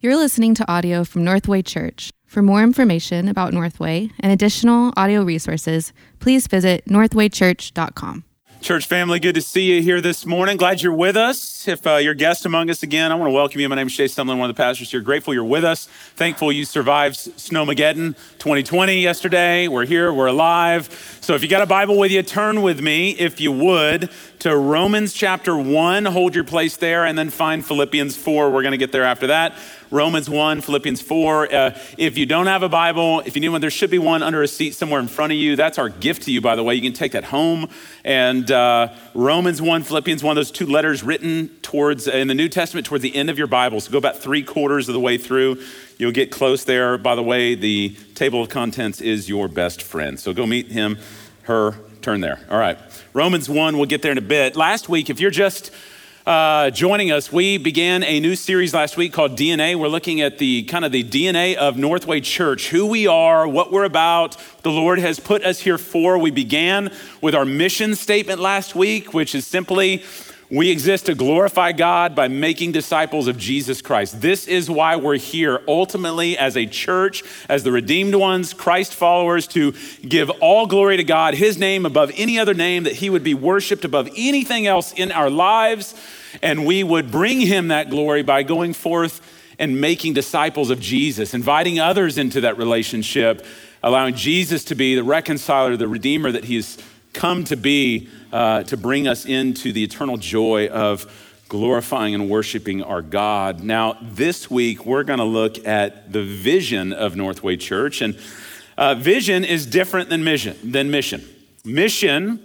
You're listening to audio from Northway Church. For more information about Northway and additional audio resources, please visit northwaychurch.com. Church family, good to see you here this morning. Glad you're with us. If uh, you're guest among us again, I want to welcome you. My name is Jay Stumlin, one of the pastors here. Grateful you're with us. Thankful you survived Snowmageddon 2020 yesterday. We're here, we're alive. So if you got a Bible with you, turn with me, if you would, to Romans chapter 1. Hold your place there and then find Philippians 4. We're going to get there after that. Romans 1, Philippians 4. Uh, if you don't have a Bible, if you need one, there should be one under a seat somewhere in front of you. That's our gift to you, by the way. You can take that home. And uh, Romans 1, Philippians 1, those two letters written towards, in the New Testament, towards the end of your Bible. So go about three quarters of the way through. You'll get close there. By the way, the table of contents is your best friend. So go meet him, her, turn there. All right. Romans 1, we'll get there in a bit. Last week, if you're just uh, joining us, we began a new series last week called DNA. We're looking at the kind of the DNA of Northway Church, who we are, what we're about, the Lord has put us here for. We began with our mission statement last week, which is simply we exist to glorify God by making disciples of Jesus Christ. This is why we're here, ultimately, as a church, as the redeemed ones, Christ followers, to give all glory to God, His name above any other name, that He would be worshiped above anything else in our lives and we would bring him that glory by going forth and making disciples of Jesus, inviting others into that relationship, allowing Jesus to be the reconciler, the redeemer that he has come to be uh, to bring us into the eternal joy of glorifying and worshiping our God. Now, this week, we're going to look at the vision of Northway Church. And uh, vision is different than mission. Than mission. Mission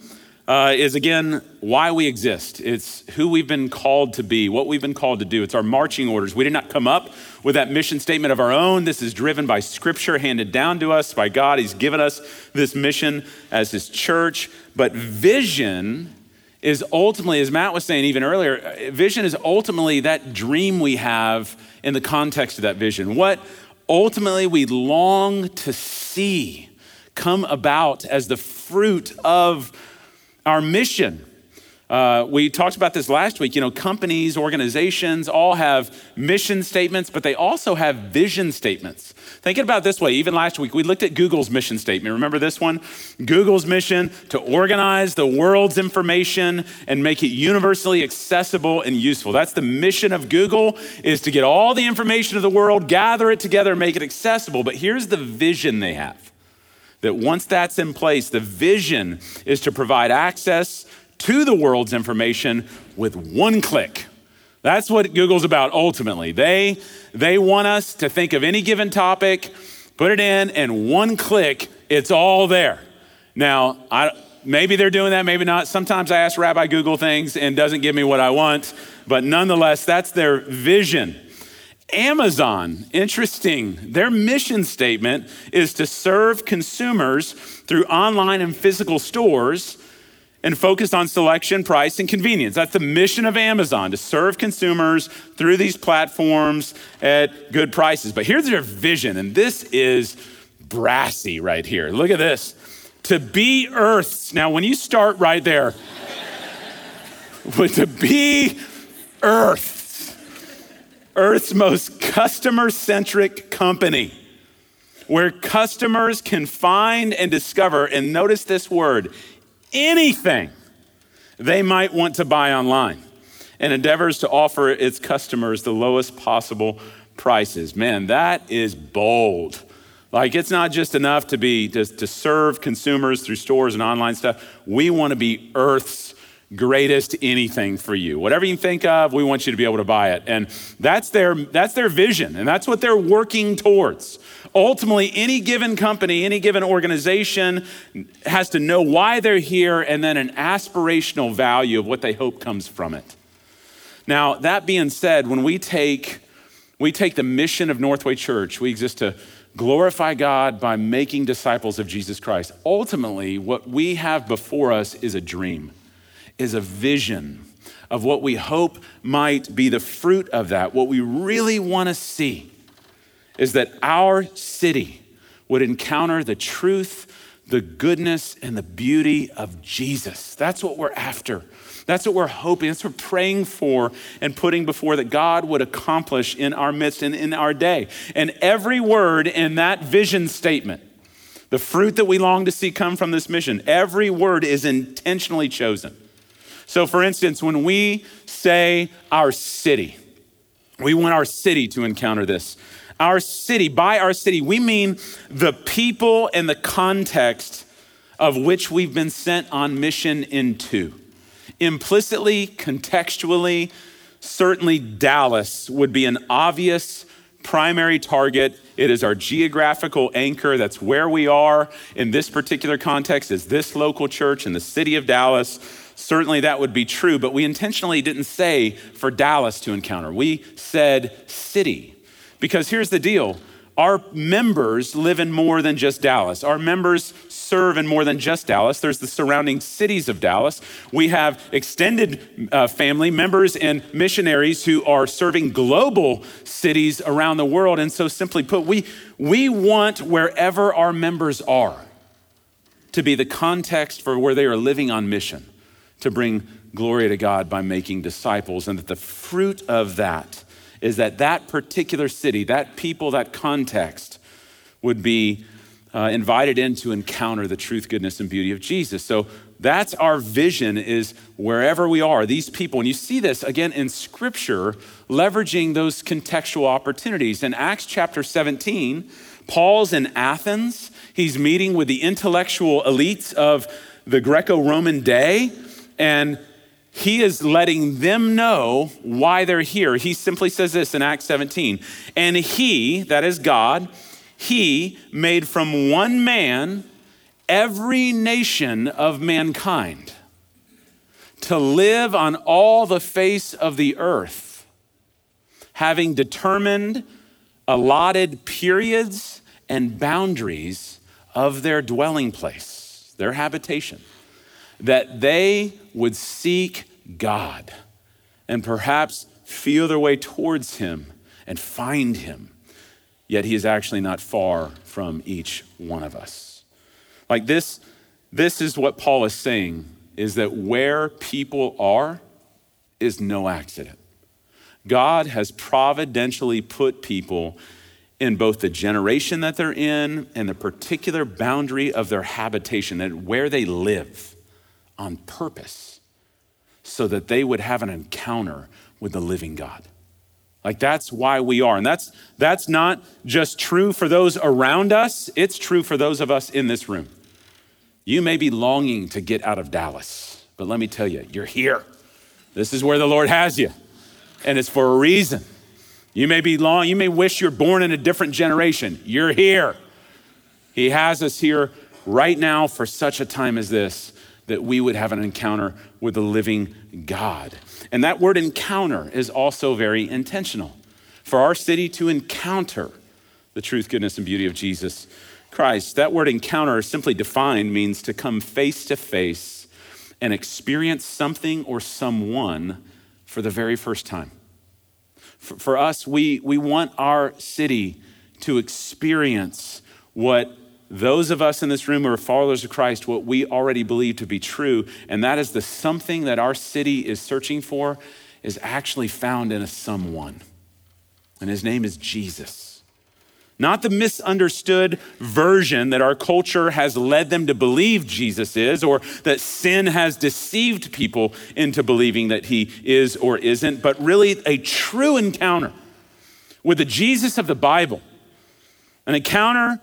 uh, is again why we exist. It's who we've been called to be, what we've been called to do. It's our marching orders. We did not come up with that mission statement of our own. This is driven by scripture handed down to us by God. He's given us this mission as His church. But vision is ultimately, as Matt was saying even earlier, vision is ultimately that dream we have in the context of that vision. What ultimately we long to see come about as the fruit of our mission. Uh, we talked about this last week. You know, companies, organizations all have mission statements, but they also have vision statements. Think about this way. Even last week, we looked at Google's mission statement. Remember this one? Google's mission to organize the world's information and make it universally accessible and useful. That's the mission of Google is to get all the information of the world, gather it together, make it accessible. But here's the vision they have that once that's in place, the vision is to provide access to the world's information with one click. That's what Google's about ultimately. They, they want us to think of any given topic, put it in, and one click, it's all there. Now, I, maybe they're doing that, maybe not. Sometimes I ask Rabbi Google things and doesn't give me what I want, but nonetheless, that's their vision. Amazon, interesting. Their mission statement is to serve consumers through online and physical stores and focus on selection, price, and convenience. That's the mission of Amazon to serve consumers through these platforms at good prices. But here's their vision, and this is brassy right here. Look at this. To be Earth's. Now, when you start right there, with to be Earth Earth's most customer centric company where customers can find and discover, and notice this word, anything they might want to buy online and endeavors to offer its customers the lowest possible prices. Man, that is bold. Like it's not just enough to be to, to serve consumers through stores and online stuff. We want to be Earth's greatest anything for you. Whatever you think of, we want you to be able to buy it. And that's their that's their vision and that's what they're working towards. Ultimately, any given company, any given organization has to know why they're here and then an aspirational value of what they hope comes from it. Now, that being said, when we take we take the mission of Northway Church, we exist to glorify God by making disciples of Jesus Christ. Ultimately, what we have before us is a dream is a vision of what we hope might be the fruit of that. What we really want to see is that our city would encounter the truth, the goodness, and the beauty of Jesus. That's what we're after. That's what we're hoping, that's what we're praying for and putting before that God would accomplish in our midst and in our day. And every word in that vision statement, the fruit that we long to see come from this mission, every word is intentionally chosen. So, for instance, when we say our city, we want our city to encounter this. Our city, by our city, we mean the people and the context of which we've been sent on mission into. Implicitly, contextually, certainly Dallas would be an obvious primary target. It is our geographical anchor. That's where we are in this particular context, is this local church in the city of Dallas. Certainly that would be true, but we intentionally didn't say for Dallas to encounter. We said city. Because here's the deal our members live in more than just Dallas. Our members serve in more than just Dallas. There's the surrounding cities of Dallas. We have extended uh, family members and missionaries who are serving global cities around the world. And so, simply put, we, we want wherever our members are to be the context for where they are living on mission to bring glory to God by making disciples, and that the fruit of that is that that particular city, that people, that context would be uh, invited in to encounter the truth, goodness, and beauty of Jesus. So that's our vision is wherever we are, these people, and you see this again in scripture, leveraging those contextual opportunities. In Acts chapter 17, Paul's in Athens. He's meeting with the intellectual elites of the Greco Roman day and he is letting them know why they're here. He simply says this in Acts 17 and he, that is God, he made from one man every nation of mankind to live on all the face of the earth, having determined allotted periods and boundaries of their dwelling place, their habitation that they would seek God and perhaps feel their way towards Him and find Him. Yet He is actually not far from each one of us. Like this, this is what Paul is saying is that where people are is no accident. God has providentially put people in both the generation that they're in and the particular boundary of their habitation, and where they live on purpose so that they would have an encounter with the living God. Like that's why we are. And that's that's not just true for those around us, it's true for those of us in this room. You may be longing to get out of Dallas, but let me tell you, you're here. This is where the Lord has you. And it's for a reason. You may be long, you may wish you're born in a different generation. You're here. He has us here right now for such a time as this that we would have an encounter with the living God. And that word encounter is also very intentional. For our city to encounter the truth, goodness, and beauty of Jesus Christ, that word encounter, simply defined, means to come face to face and experience something or someone for the very first time. For, for us, we, we want our city to experience what those of us in this room who are followers of Christ what we already believe to be true, and that is the something that our city is searching for is actually found in a someone. And his name is Jesus. Not the misunderstood version that our culture has led them to believe Jesus is, or that sin has deceived people into believing that he is or isn't, but really a true encounter with the Jesus of the Bible. An encounter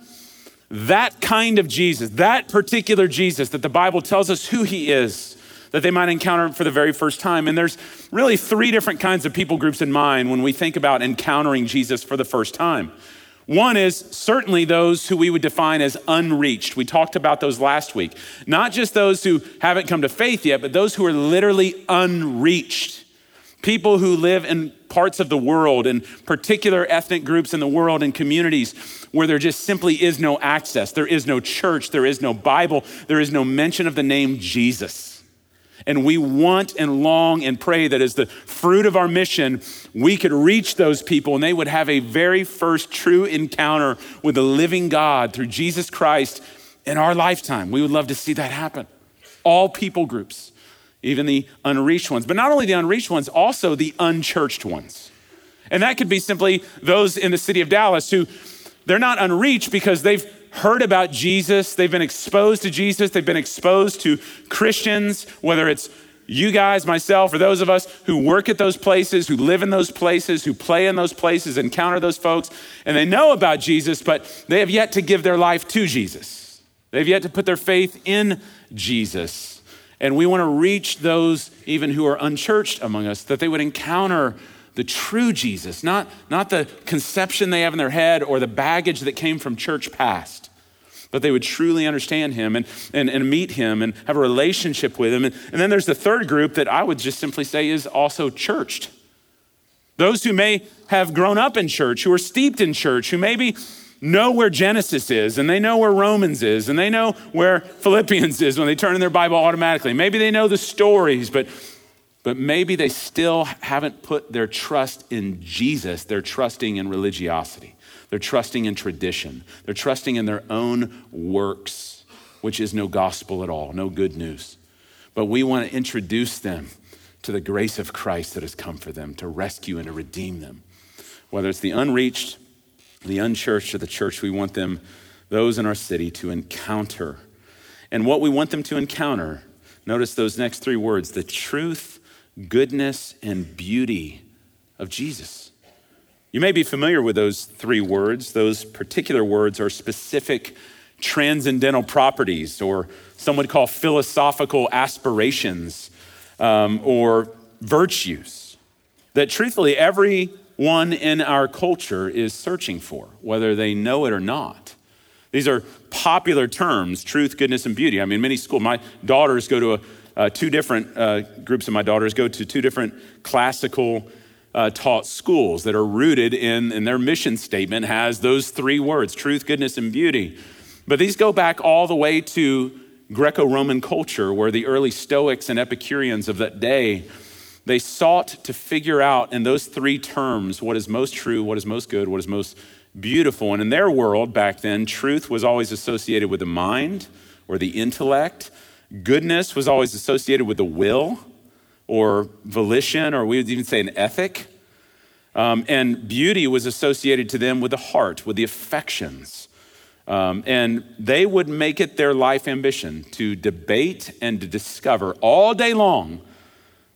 that kind of Jesus, that particular Jesus that the Bible tells us who he is, that they might encounter him for the very first time. And there's really three different kinds of people groups in mind when we think about encountering Jesus for the first time. One is certainly those who we would define as unreached. We talked about those last week. Not just those who haven't come to faith yet, but those who are literally unreached. People who live in parts of the world and particular ethnic groups in the world and communities where there just simply is no access. There is no church, there is no Bible, there is no mention of the name Jesus. And we want and long and pray that as the fruit of our mission, we could reach those people and they would have a very first true encounter with the living God through Jesus Christ in our lifetime. We would love to see that happen. All people groups even the unreached ones. But not only the unreached ones, also the unchurched ones. And that could be simply those in the city of Dallas who they're not unreached because they've heard about Jesus, they've been exposed to Jesus, they've been exposed to Christians, whether it's you guys, myself, or those of us who work at those places, who live in those places, who play in those places, encounter those folks, and they know about Jesus, but they have yet to give their life to Jesus. They've yet to put their faith in Jesus. And we want to reach those even who are unchurched among us, that they would encounter the true Jesus, not, not the conception they have in their head or the baggage that came from church past but they would truly understand him and, and, and meet him and have a relationship with him. And, and then there's the third group that I would just simply say is also churched. Those who may have grown up in church, who are steeped in church, who maybe know where Genesis is and they know where Romans is and they know where Philippians is when they turn in their Bible automatically. Maybe they know the stories, but, but maybe they still haven't put their trust in Jesus. They're trusting in religiosity. They're trusting in tradition. They're trusting in their own works, which is no gospel at all, no good news. But we want to introduce them to the grace of Christ that has come for them to rescue and to redeem them. Whether it's the unreached, the unchurched, or the church, we want them, those in our city, to encounter. And what we want them to encounter, notice those next three words the truth, goodness, and beauty of Jesus. You may be familiar with those three words. Those particular words are specific transcendental properties, or some would call philosophical aspirations um, or virtues that truthfully everyone in our culture is searching for, whether they know it or not. These are popular terms truth, goodness, and beauty. I mean, many schools, my daughters go to a, uh, two different uh, groups of my daughters go to two different classical uh, taught schools that are rooted in, in their mission statement has those three words truth, goodness, and beauty. But these go back all the way to Greco Roman culture, where the early Stoics and Epicureans of that day they sought to figure out in those three terms what is most true, what is most good, what is most beautiful. And in their world back then, truth was always associated with the mind or the intellect, goodness was always associated with the will or volition, or we would even say an ethic. Um, and beauty was associated to them with the heart, with the affections. Um, and they would make it their life ambition to debate and to discover all day long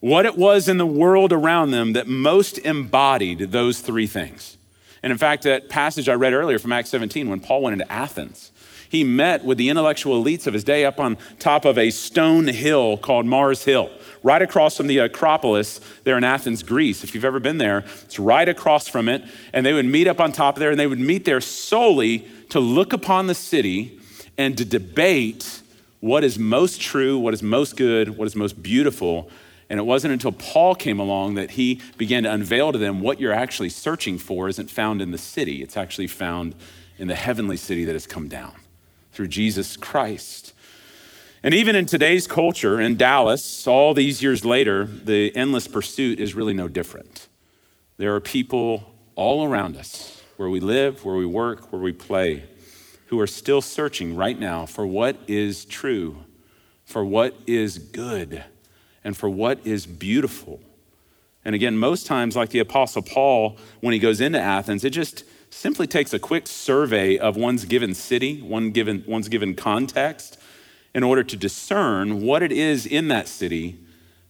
what it was in the world around them that most embodied those three things. And in fact, that passage I read earlier from Acts 17, when Paul went into Athens, he met with the intellectual elites of his day up on top of a stone hill called Mars Hill right across from the Acropolis there in Athens, Greece. If you've ever been there, it's right across from it. And they would meet up on top of there, and they would meet there solely to look upon the city and to debate what is most true, what is most good, what is most beautiful. And it wasn't until Paul came along that he began to unveil to them what you're actually searching for isn't found in the city, it's actually found in the heavenly city that has come down through Jesus Christ. And even in today's culture, in Dallas, all these years later, the endless pursuit is really no different. There are people all around us, where we live, where we work, where we play, who are still searching right now for what is true, for what is good, and for what is beautiful. And again, most times, like the Apostle Paul, when he goes into Athens, it just simply takes a quick survey of one's given city, one given, one's given context, in order to discern what it is in that city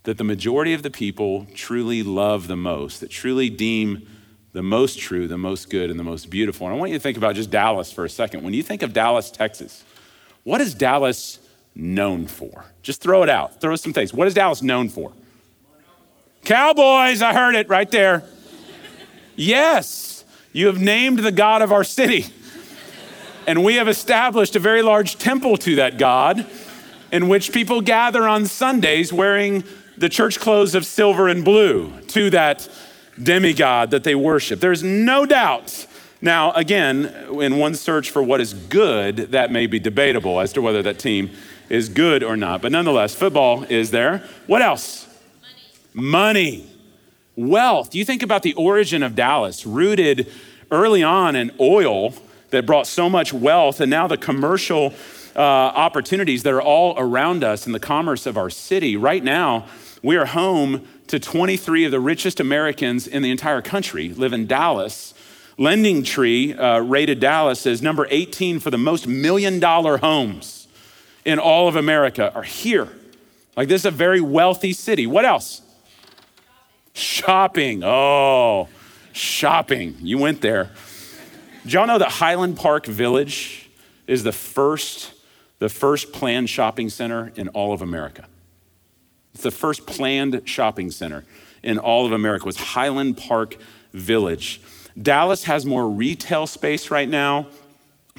that the majority of the people truly love the most, that truly deem the most true, the most good, and the most beautiful. And I want you to think about just Dallas for a second. When you think of Dallas, Texas, what is Dallas known for? Just throw it out. Throw some things. What is Dallas known for? Cowboys, I heard it right there. yes, you have named the God of our city. And we have established a very large temple to that God in which people gather on Sundays wearing the church clothes of silver and blue to that demigod that they worship. There's no doubt. Now, again, in one search for what is good, that may be debatable as to whether that team is good or not. But nonetheless, football is there. What else? Money. Money. Wealth. You think about the origin of Dallas, rooted early on in oil that brought so much wealth, and now the commercial uh, opportunities that are all around us in the commerce of our city. Right now, we are home to 23 of the richest Americans in the entire country, live in Dallas. LendingTree uh, rated Dallas as number 18 for the most million dollar homes in all of America are here. Like, this is a very wealthy city. What else? Shopping. Oh, shopping. You went there. Did y'all know that Highland Park Village is the first, the first planned shopping center in all of America? It's the first planned shopping center in all of America. Was Highland Park Village. Dallas has more retail space right now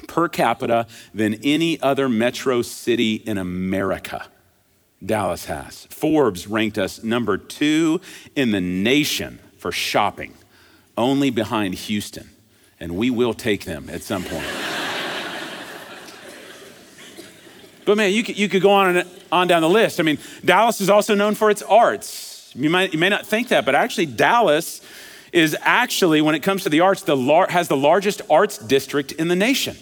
per capita than any other metro city in America. Dallas has. Forbes ranked us number two in the nation for shopping, only behind Houston. And we will take them at some point. but man, you could, you could go on and on down the list. I mean, Dallas is also known for its arts. You, might, you may not think that, but actually, Dallas is actually, when it comes to the arts, the lar- has the largest arts district in the nation.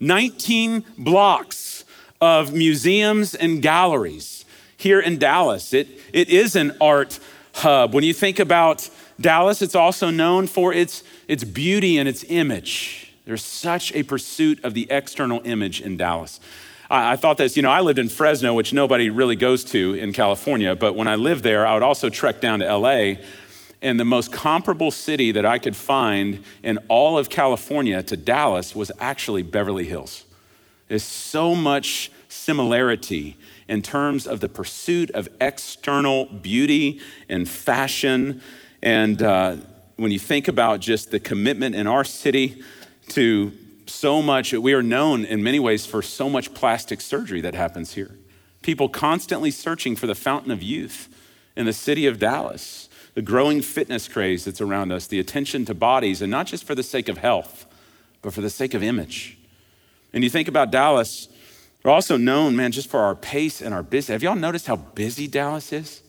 19 blocks of museums and galleries here in Dallas. It, it is an art hub. When you think about Dallas, it's also known for its, its beauty and its image. There's such a pursuit of the external image in Dallas. I, I thought this, you know, I lived in Fresno, which nobody really goes to in California, but when I lived there, I would also trek down to LA. And the most comparable city that I could find in all of California to Dallas was actually Beverly Hills. There's so much similarity in terms of the pursuit of external beauty and fashion. And uh, when you think about just the commitment in our city to so much, we are known in many ways for so much plastic surgery that happens here. People constantly searching for the fountain of youth in the city of Dallas, the growing fitness craze that's around us, the attention to bodies, and not just for the sake of health, but for the sake of image. And you think about Dallas, we're also known, man, just for our pace and our busy. Have y'all noticed how busy Dallas is?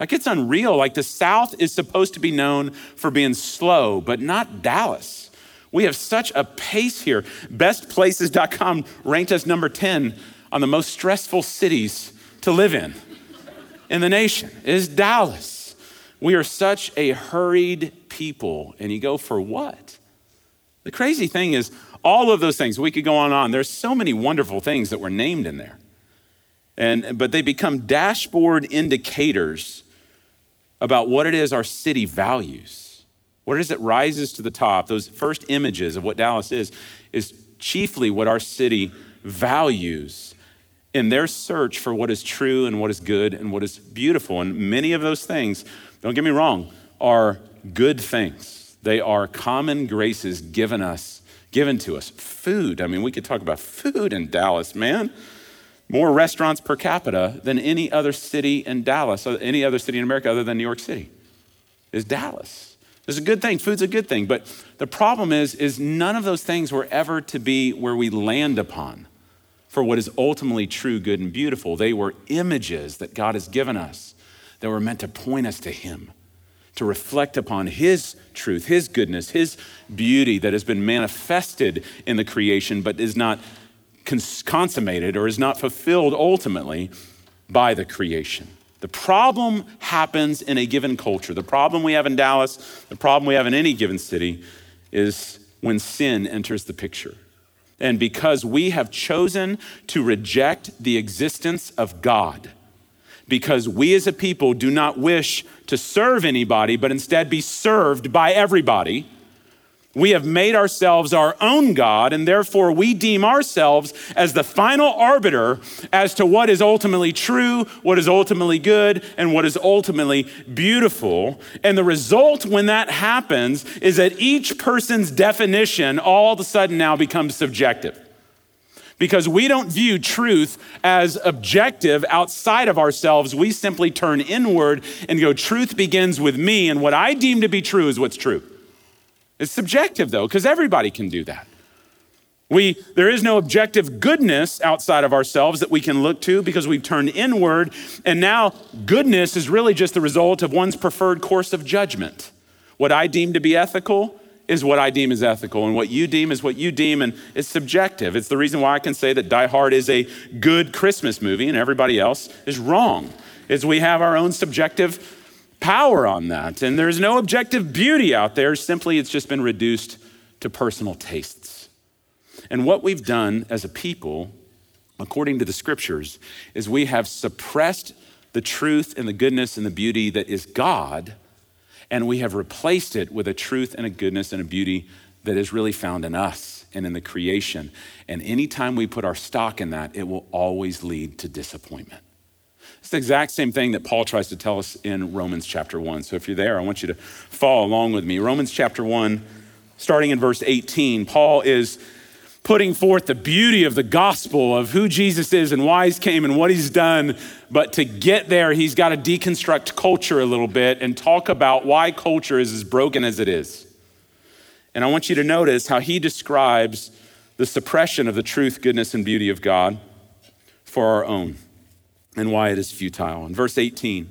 Like it's unreal. Like the South is supposed to be known for being slow, but not Dallas. We have such a pace here. Bestplaces.com ranked us number 10 on the most stressful cities to live in in the nation is Dallas. We are such a hurried people. And you go, for what? The crazy thing is, all of those things, we could go on and on. There's so many wonderful things that were named in there. And, but they become dashboard indicators about what it is our city values. What it is that rises to the top, those first images of what Dallas is, is chiefly what our city values in their search for what is true and what is good and what is beautiful. And many of those things, don't get me wrong, are good things. They are common graces given us, given to us. Food. I mean, we could talk about food in Dallas, man more restaurants per capita than any other city in Dallas, uh, any other city in America other than New York City, is Dallas. It's a good thing. Food's a good thing. But the problem is, is none of those things were ever to be where we land upon for what is ultimately true, good, and beautiful. They were images that God has given us that were meant to point us to Him, to reflect upon His truth, His goodness, His beauty that has been manifested in the creation, but is not consummated or is not fulfilled ultimately by the creation. The problem happens in a given culture. The problem we have in Dallas, the problem we have in any given city is when sin enters the picture. And because we have chosen to reject the existence of God, because we as a people do not wish to serve anybody, but instead be served by everybody we have made ourselves our own God, and therefore we deem ourselves as the final arbiter as to what is ultimately true, what is ultimately good, and what is ultimately beautiful. And the result when that happens is that each person's definition all of a sudden now becomes subjective. Because we don't view truth as objective outside of ourselves. We simply turn inward and go, truth begins with me, and what I deem to be true is what's true. It's subjective though, because everybody can do that. We, there is no objective goodness outside of ourselves that we can look to because we've turned inward. And now goodness is really just the result of one's preferred course of judgment. What I deem to be ethical is what I deem as ethical, and what you deem is what you deem, and it's subjective. It's the reason why I can say that Die Hard is a good Christmas movie and everybody else is wrong. Is we have our own subjective power on that, and there's no objective beauty out there. Simply, it's just been reduced to personal tastes. And what we've done as a people, according to the scriptures, is we have suppressed the truth and the goodness and the beauty that is God and we have replaced it with a truth and a goodness and a beauty that is really found in us and in the creation. And anytime we put our stock in that, it will always lead to disappointment. It's the exact same thing that Paul tries to tell us in Romans chapter 1. So if you're there, I want you to follow along with me. Romans chapter 1, starting in verse 18, Paul is putting forth the beauty of the gospel of who Jesus is and why he's came and what he's done. But to get there, he's got to deconstruct culture a little bit and talk about why culture is as broken as it is. And I want you to notice how he describes the suppression of the truth, goodness, and beauty of God for our own and why it is futile. In verse 18,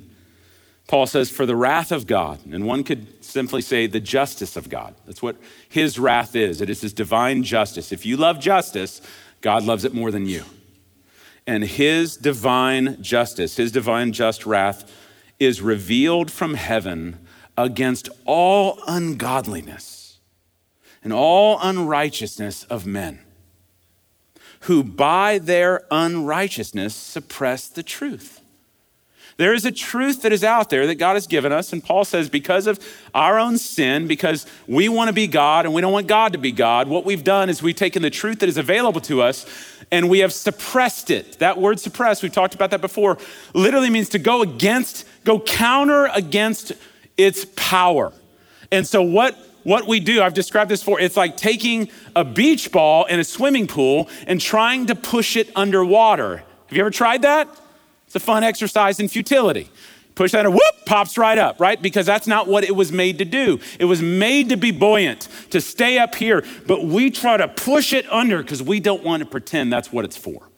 Paul says, For the wrath of God, and one could simply say the justice of God. That's what his wrath is. It is his divine justice. If you love justice, God loves it more than you. And his divine justice, his divine just wrath, is revealed from heaven against all ungodliness and all unrighteousness of men who by their unrighteousness suppress the truth. There is a truth that is out there that God has given us. And Paul says, because of our own sin, because we want to be God and we don't want God to be God, what we've done is we've taken the truth that is available to us and we have suppressed it. That word suppress, we've talked about that before, literally means to go against, go counter against its power. And so, what what we do, I've described this for, it's like taking a beach ball in a swimming pool and trying to push it underwater. Have you ever tried that? It's a fun exercise in futility. Push that and whoop, pops right up, right? Because that's not what it was made to do. It was made to be buoyant, to stay up here, but we try to push it under because we don't want to pretend that's what it's for.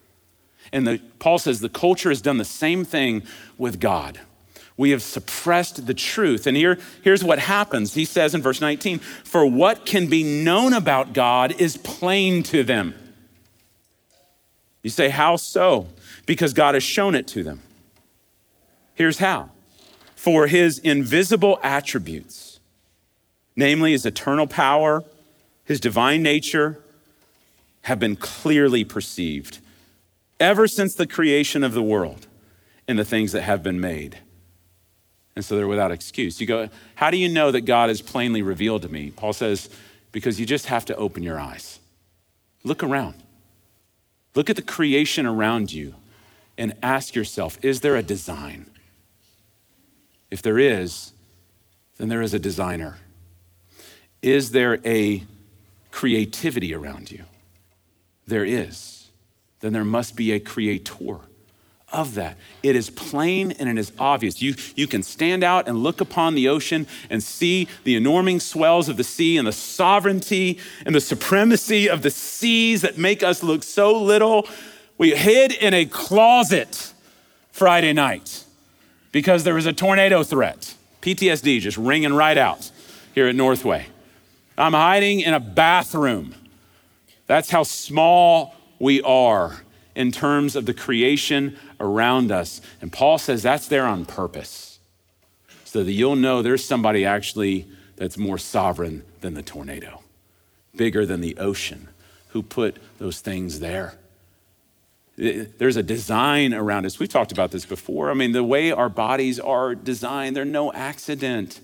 And the, Paul says the culture has done the same thing with God. We have suppressed the truth. And here, here's what happens. He says in verse 19, For what can be known about God is plain to them. You say, How so? because God has shown it to them. Here's how for his invisible attributes, namely his eternal power, his divine nature, have been clearly perceived ever since the creation of the world in the things that have been made. And so they're without excuse. You go, How do you know that God is plainly revealed to me? Paul says, Because you just have to open your eyes. Look around. Look at the creation around you and ask yourself is there a design? If there is, then there is a designer. Is there a creativity around you? There is. Then there must be a creator of that. It is plain and it is obvious. You, you can stand out and look upon the ocean and see the enormous swells of the sea and the sovereignty and the supremacy of the seas that make us look so little we hid in a closet Friday night because there was a tornado threat. PTSD just ringing right out here at Northway. I'm hiding in a bathroom. That's how small we are in terms of the creation around us. And Paul says that's there on purpose so that you'll know there's somebody actually that's more sovereign than the tornado, bigger than the ocean, who put those things there. There's a design around us. We've talked about this before. I mean, the way our bodies are designed, they're no accident.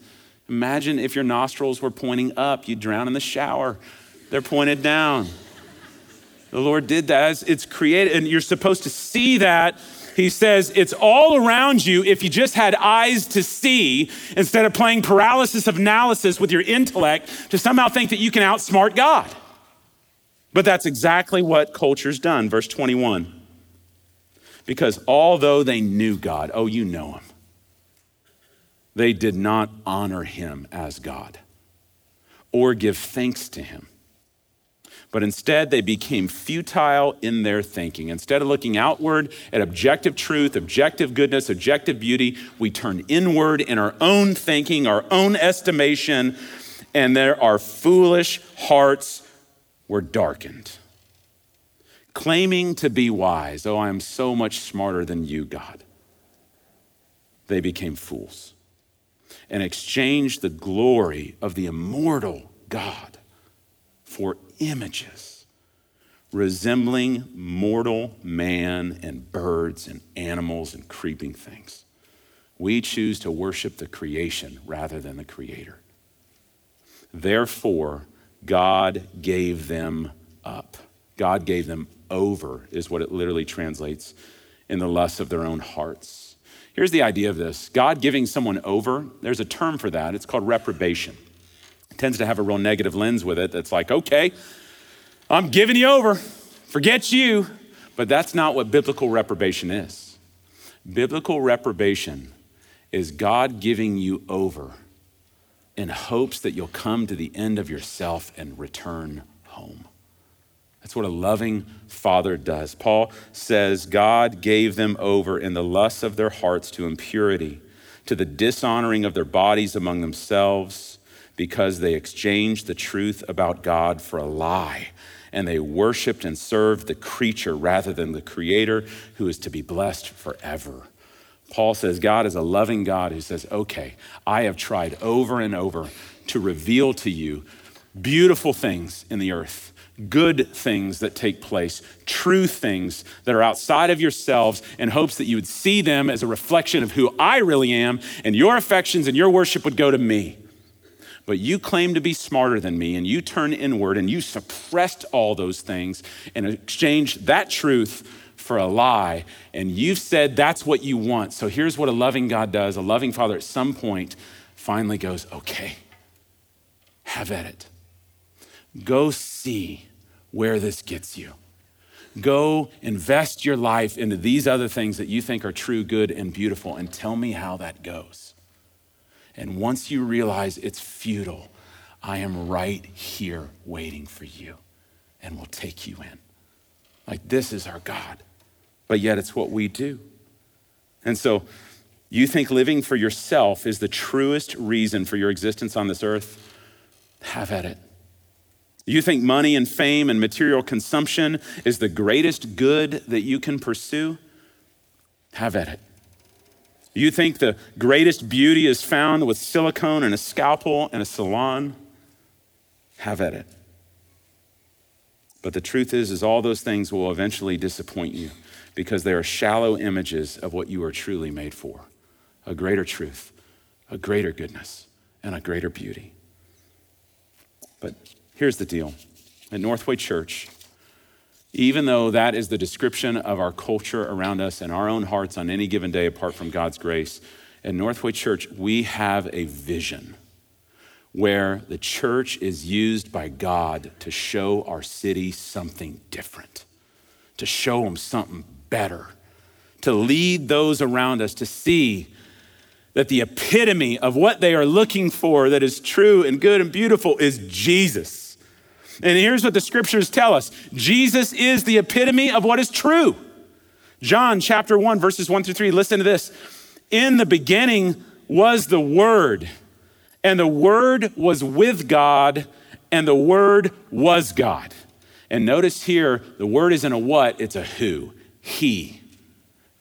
Imagine if your nostrils were pointing up, you'd drown in the shower. They're pointed down. The Lord did that. It's created, and you're supposed to see that. He says it's all around you if you just had eyes to see instead of playing paralysis of analysis with your intellect to somehow think that you can outsmart God. But that's exactly what culture's done. Verse 21. Because although they knew God, oh, you know him, they did not honor him as God or give thanks to him. But instead, they became futile in their thinking. Instead of looking outward at objective truth, objective goodness, objective beauty, we turn inward in our own thinking, our own estimation, and there our foolish hearts were darkened. Claiming to be wise, oh, I am so much smarter than you, God, they became fools and exchanged the glory of the immortal God for images resembling mortal man and birds and animals and creeping things. We choose to worship the creation rather than the creator. Therefore, God gave them up. God gave them over, is what it literally translates in the lust of their own hearts. Here's the idea of this God giving someone over, there's a term for that. It's called reprobation. It tends to have a real negative lens with it that's like, okay, I'm giving you over, forget you. But that's not what biblical reprobation is. Biblical reprobation is God giving you over in hopes that you'll come to the end of yourself and return home. That's what a loving father does. Paul says God gave them over in the lusts of their hearts to impurity, to the dishonoring of their bodies among themselves, because they exchanged the truth about God for a lie. And they worshiped and served the creature rather than the creator who is to be blessed forever. Paul says God is a loving God who says, okay, I have tried over and over to reveal to you beautiful things in the earth, good things that take place, true things that are outside of yourselves in hopes that you would see them as a reflection of who I really am, and your affections and your worship would go to me. But you claim to be smarter than me, and you turn inward and you suppressed all those things and exchanged that truth for a lie, and you've said that's what you want. So here's what a loving God does a loving father at some point finally goes, okay, have at it. Go see where this gets you. Go invest your life into these other things that you think are true, good, and beautiful, and tell me how that goes. And once you realize it's futile, I am right here waiting for you and will take you in. Like, this is our God but yet it's what we do. And so you think living for yourself is the truest reason for your existence on this earth? Have at it. You think money and fame and material consumption is the greatest good that you can pursue? Have at it. You think the greatest beauty is found with silicone and a scalpel and a salon? Have at it. But the truth is is all those things will eventually disappoint you because they are shallow images of what you are truly made for a greater truth, a greater goodness, and a greater beauty. But here's the deal at Northway Church, even though that is the description of our culture around us and our own hearts on any given day apart from God's grace, at Northway Church, we have a vision where the church is used by God to show our city something different, to show them something better, to lead those around us to see that the epitome of what they are looking for that is true and good and beautiful is Jesus. And here's what the scriptures tell us Jesus is the epitome of what is true. John chapter 1, verses 1 through 3. Listen to this. In the beginning was the Word, and the Word was with God, and the Word was God. And notice here, the Word isn't a what, it's a who. He,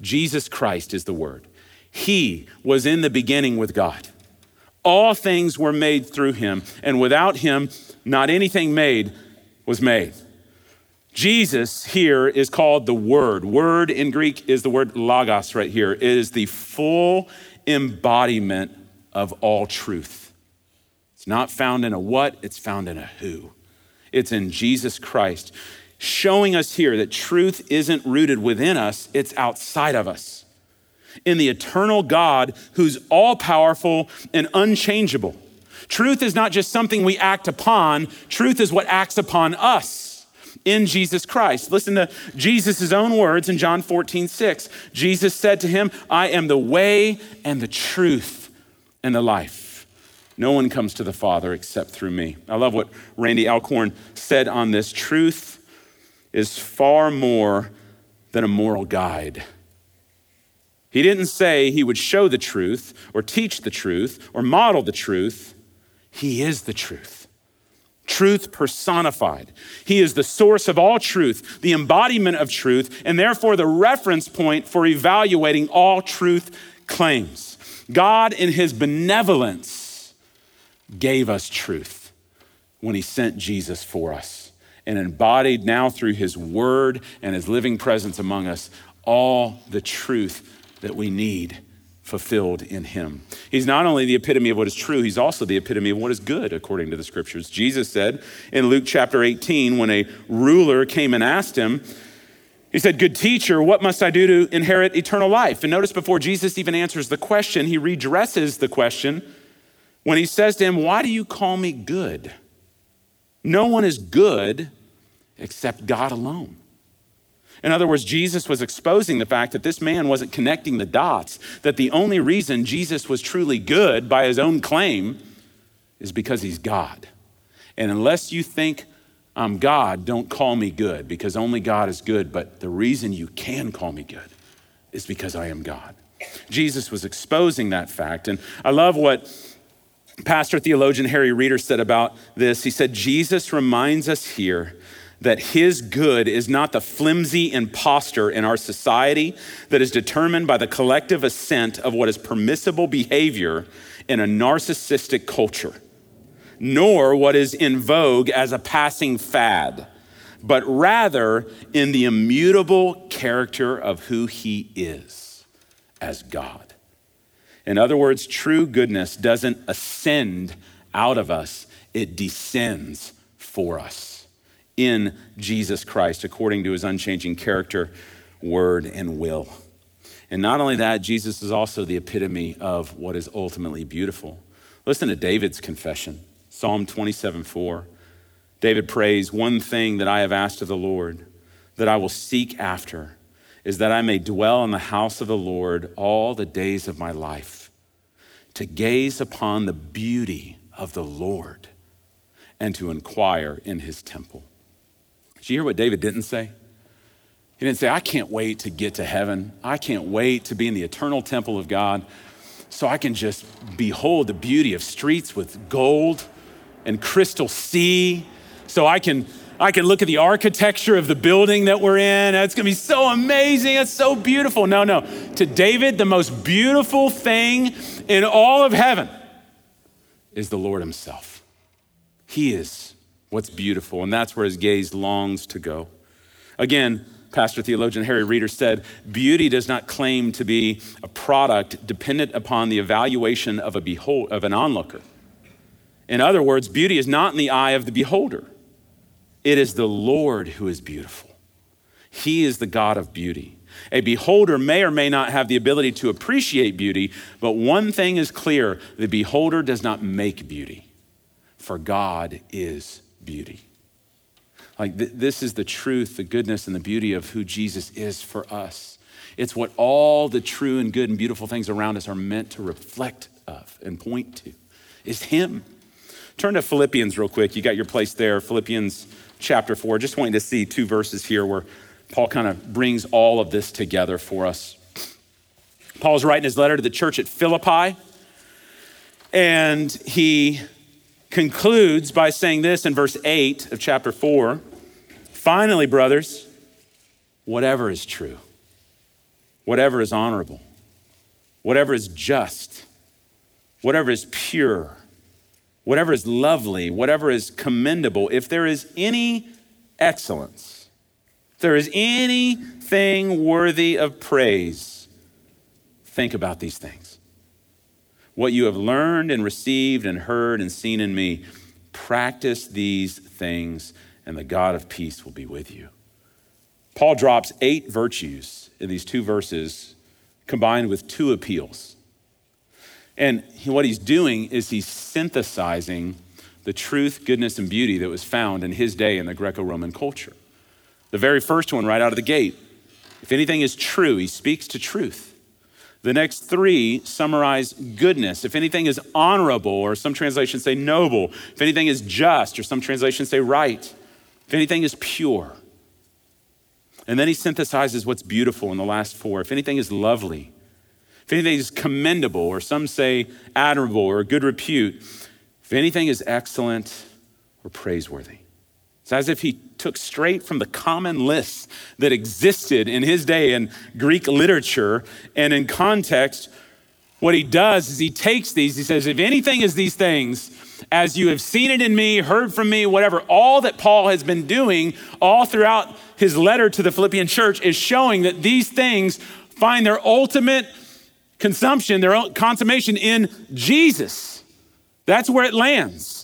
Jesus Christ is the word. He was in the beginning with God. All things were made through him, and without him, not anything made was made. Jesus here is called the Word. Word in Greek is the word logos right here. It is the full embodiment of all truth. It's not found in a what, it's found in a who. It's in Jesus Christ showing us here that truth isn't rooted within us, it's outside of us. In the eternal God who's all powerful and unchangeable. Truth is not just something we act upon, truth is what acts upon us in Jesus Christ. Listen to Jesus' own words in John 14, 6. Jesus said to him, I am the way and the truth and the life. No one comes to the Father except through me. I love what Randy Alcorn said on this truth is far more than a moral guide. He didn't say he would show the truth or teach the truth or model the truth. He is the truth. Truth personified. He is the source of all truth, the embodiment of truth, and therefore the reference point for evaluating all truth claims. God, in his benevolence, gave us truth when he sent Jesus for us and embodied now through his word and his living presence among us all the truth that we need fulfilled in him. He's not only the epitome of what is true, he's also the epitome of what is good, according to the scriptures. Jesus said in Luke chapter 18, when a ruler came and asked him, he said, Good teacher, what must I do to inherit eternal life? And notice before Jesus even answers the question, he redresses the question when he says to him, Why do you call me good? No one is good except God alone. In other words, Jesus was exposing the fact that this man wasn't connecting the dots, that the only reason Jesus was truly good by his own claim is because he's God. And unless you think I'm God, don't call me good because only God is good. But the reason you can call me good is because I am God. Jesus was exposing that fact. And I love what pastor theologian Harry Reeder said about this. He said, Jesus reminds us here that his good is not the flimsy impostor in our society that is determined by the collective assent of what is permissible behavior in a narcissistic culture, nor what is in vogue as a passing fad, but rather in the immutable character of who he is as God. In other words, true goodness doesn't ascend out of us, it descends for us in Jesus Christ according to his unchanging character, word, and will. And not only that, Jesus is also the epitome of what is ultimately beautiful. Listen to David's confession Psalm 27 4. David prays, One thing that I have asked of the Lord, that I will seek after, is that I may dwell in the house of the Lord all the days of my life, to gaze upon the beauty of the Lord and to inquire in his temple. Did you hear what David didn't say? He didn't say, I can't wait to get to heaven. I can't wait to be in the eternal temple of God so I can just behold the beauty of streets with gold and crystal sea. So I can, I can look at the architecture of the building that we're in. It's gonna be so amazing. It's so beautiful. No, no. To David, the most beautiful thing in all of heaven is the Lord Himself. He is what's beautiful, and that's where his gaze longs to go. Again, Pastor theologian Harry Reeder said, Beauty does not claim to be a product dependent upon the evaluation of, a behold, of an onlooker. In other words, beauty is not in the eye of the beholder, it is the Lord who is beautiful. He is the God of beauty. A beholder may or may not have the ability to appreciate beauty, but one thing is clear the beholder does not make beauty, for God is beauty. Like, th- this is the truth, the goodness, and the beauty of who Jesus is for us. It's what all the true and good and beautiful things around us are meant to reflect of and point to, is Him. Turn to Philippians real quick. You got your place there, Philippians chapter 4. Just wanting to see two verses here where Paul kind of brings all of this together for us. Paul's writing his letter to the church at Philippi, and he concludes by saying this in verse 8 of chapter 4 Finally, brothers, whatever is true, whatever is honorable, whatever is just, whatever is pure, whatever is lovely, whatever is commendable, if there is any excellence, if there is anything worthy of praise, think about these things what you have learned and received and heard and seen in me, practice these things, and the God of peace will be with you. Paul drops eight virtues in these two verses, combined with two appeals. And what he's doing is he's synthesizing the truth, goodness, and beauty that was found in his day in the Greco Roman culture. The very first one, right out of the gate if anything is true, he speaks to truth. The next three summarize goodness. If anything is honorable, or some translations say noble, if anything is just, or some translations say right, if anything is pure. And then he synthesizes what's beautiful in the last four. If anything is lovely, if anything is commendable, or some say admirable or good repute, if anything is excellent or praiseworthy. It's as if he took straight from the common lists that existed in his day in Greek literature and in context. What he does is he takes these, he says, if anything is these things, as you have seen it in me, heard from me, whatever, all that Paul has been doing all throughout his letter to the Philippian church is showing that these things find their ultimate consumption, their consummation in Jesus. That's where it lands.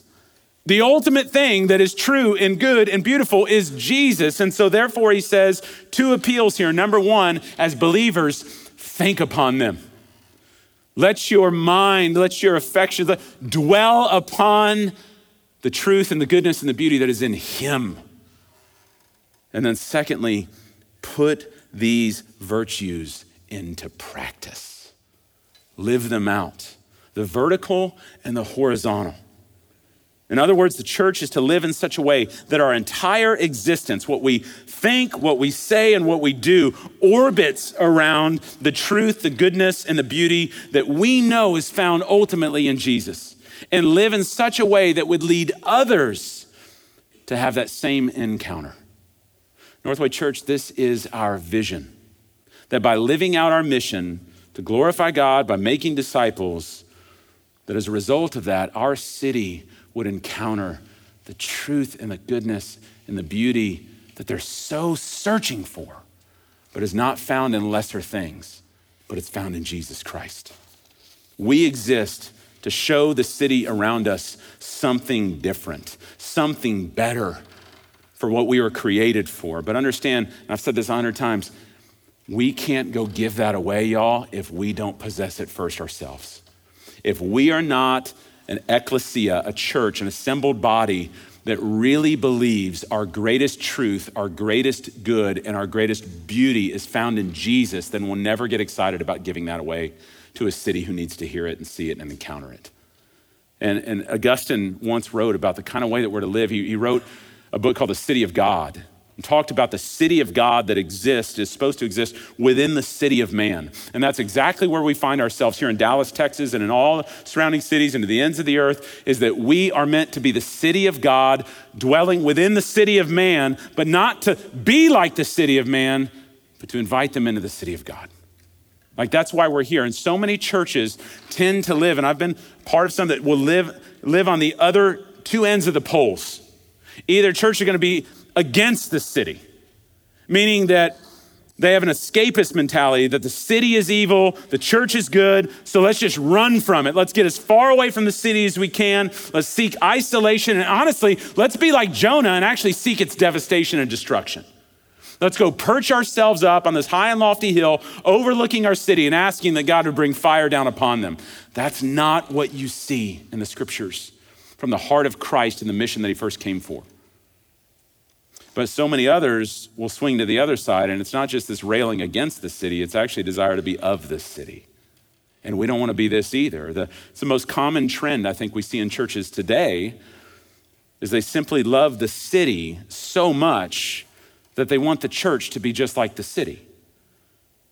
The ultimate thing that is true and good and beautiful is Jesus. And so, therefore, he says two appeals here. Number one, as believers, think upon them. Let your mind, let your affections dwell upon the truth and the goodness and the beauty that is in Him. And then, secondly, put these virtues into practice live them out the vertical and the horizontal. In other words, the church is to live in such a way that our entire existence, what we think, what we say, and what we do, orbits around the truth, the goodness, and the beauty that we know is found ultimately in Jesus. And live in such a way that would lead others to have that same encounter. Northway Church, this is our vision that by living out our mission, to glorify God by making disciples, that as a result of that, our city would encounter the truth and the goodness and the beauty that they're so searching for, but is not found in lesser things, but it's found in Jesus Christ. We exist to show the city around us something different, something better for what we were created for. But understand, and I've said this a hundred times, we can't go give that away, y'all, if we don't possess it first ourselves. If we are not an ecclesia, a church, an assembled body that really believes our greatest truth, our greatest good, and our greatest beauty is found in Jesus, then we'll never get excited about giving that away to a city who needs to hear it and see it and encounter it. And, and Augustine once wrote about the kind of way that we're to live. He, he wrote a book called The City of God and talked about the city of God that exists, is supposed to exist within the city of man. And that's exactly where we find ourselves here in Dallas, Texas, and in all surrounding cities and to the ends of the earth, is that we are meant to be the city of God, dwelling within the city of man, but not to be like the city of man, but to invite them into the city of God. Like that's why we're here. And so many churches tend to live, and I've been part of some that will live, live on the other two ends of the poles. Either church are going to be against the city, meaning that they have an escapist mentality that the city is evil, the church is good, so let's just run from it. Let's get as far away from the city as we can. Let's seek isolation. And honestly, let's be like Jonah and actually seek its devastation and destruction. Let's go perch ourselves up on this high and lofty hill, overlooking our city and asking that God would bring fire down upon them. That's not what you see in the scriptures from the heart of Christ and the mission that he first came for. But so many others will swing to the other side, and it's not just this railing against the city, it's actually a desire to be of this city. And we don't want to be this either. The, it's the most common trend I think we see in churches today is they simply love the city so much that they want the church to be just like the city.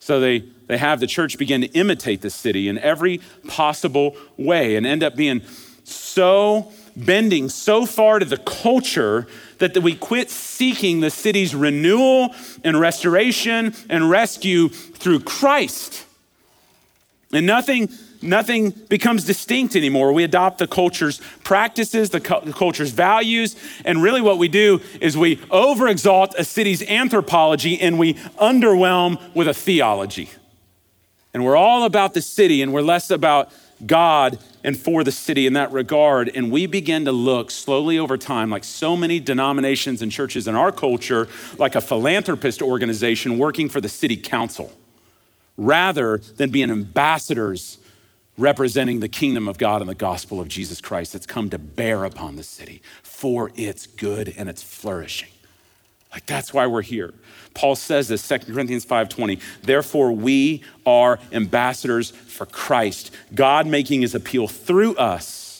So they, they have the church begin to imitate the city in every possible way and end up being so bending so far to the culture that we quit seeking the city's renewal and restoration and rescue through Christ. And nothing, nothing becomes distinct anymore. We adopt the culture's practices, the, cu- the culture's values, and really what we do is we overexalt a city's anthropology and we underwhelm with a theology. And we're all about the city and we're less about God and for the city in that regard. And we begin to look slowly over time, like so many denominations and churches in our culture, like a philanthropist organization working for the city council, rather than being ambassadors representing the kingdom of God and the gospel of Jesus Christ that's come to bear upon the city for its good and its flourishing. Like that's why we're here. Paul says this, 2 Corinthians 5:20. Therefore, we are ambassadors for Christ, God making his appeal through us.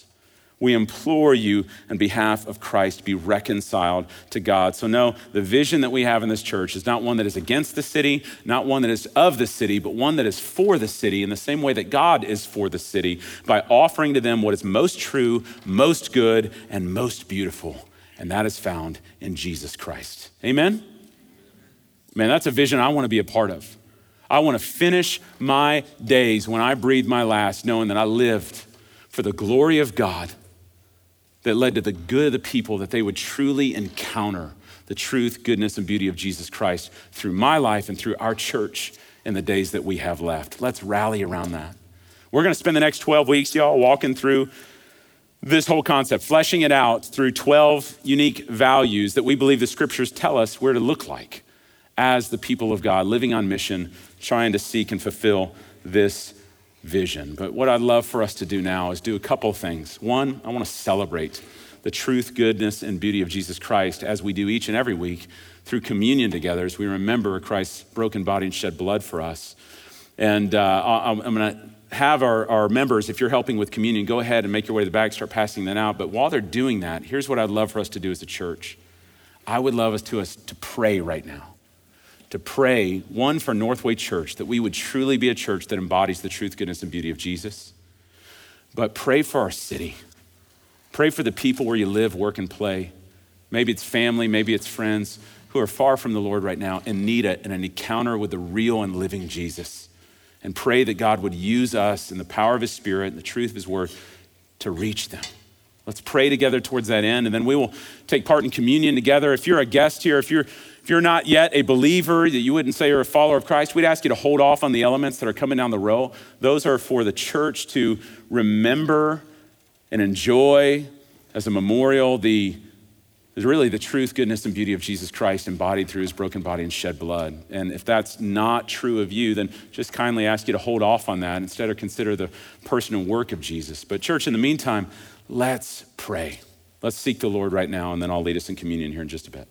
We implore you on behalf of Christ be reconciled to God. So, no, the vision that we have in this church is not one that is against the city, not one that is of the city, but one that is for the city in the same way that God is for the city by offering to them what is most true, most good, and most beautiful. And that is found in Jesus Christ. Amen? Man, that's a vision I want to be a part of. I want to finish my days when I breathe my last knowing that I lived for the glory of God that led to the good of the people, that they would truly encounter the truth, goodness, and beauty of Jesus Christ through my life and through our church in the days that we have left. Let's rally around that. We're going to spend the next 12 weeks, y'all, walking through this whole concept, fleshing it out through 12 unique values that we believe the scriptures tell us where to look like as the people of God, living on mission, trying to seek and fulfill this vision. But what I'd love for us to do now is do a couple things. One, I want to celebrate the truth, goodness, and beauty of Jesus Christ as we do each and every week through communion together as we remember Christ's broken body and shed blood for us. And uh, I'm going to have our, our members, if you're helping with communion, go ahead and make your way to the back, start passing that out. But while they're doing that, here's what I'd love for us to do as a church. I would love us to, us to pray right now to pray, one, for Northway Church, that we would truly be a church that embodies the truth, goodness, and beauty of Jesus. But pray for our city. Pray for the people where you live, work, and play. Maybe it's family, maybe it's friends who are far from the Lord right now and need it and an encounter with the real and living Jesus. And pray that God would use us in the power of His Spirit and the truth of His Word to reach them. Let's pray together towards that end, and then we will take part in communion together. If you're a guest here, if you're if you're not yet a believer, that you wouldn't say you're a follower of Christ, we'd ask you to hold off on the elements that are coming down the row. Those are for the church to remember and enjoy as a memorial the is really the truth, goodness, and beauty of Jesus Christ embodied through his broken body and shed blood. And if that's not true of you, then just kindly ask you to hold off on that. Instead, of consider the person and work of Jesus. But, church, in the meantime, let's pray. Let's seek the Lord right now, and then I'll lead us in communion here in just a bit.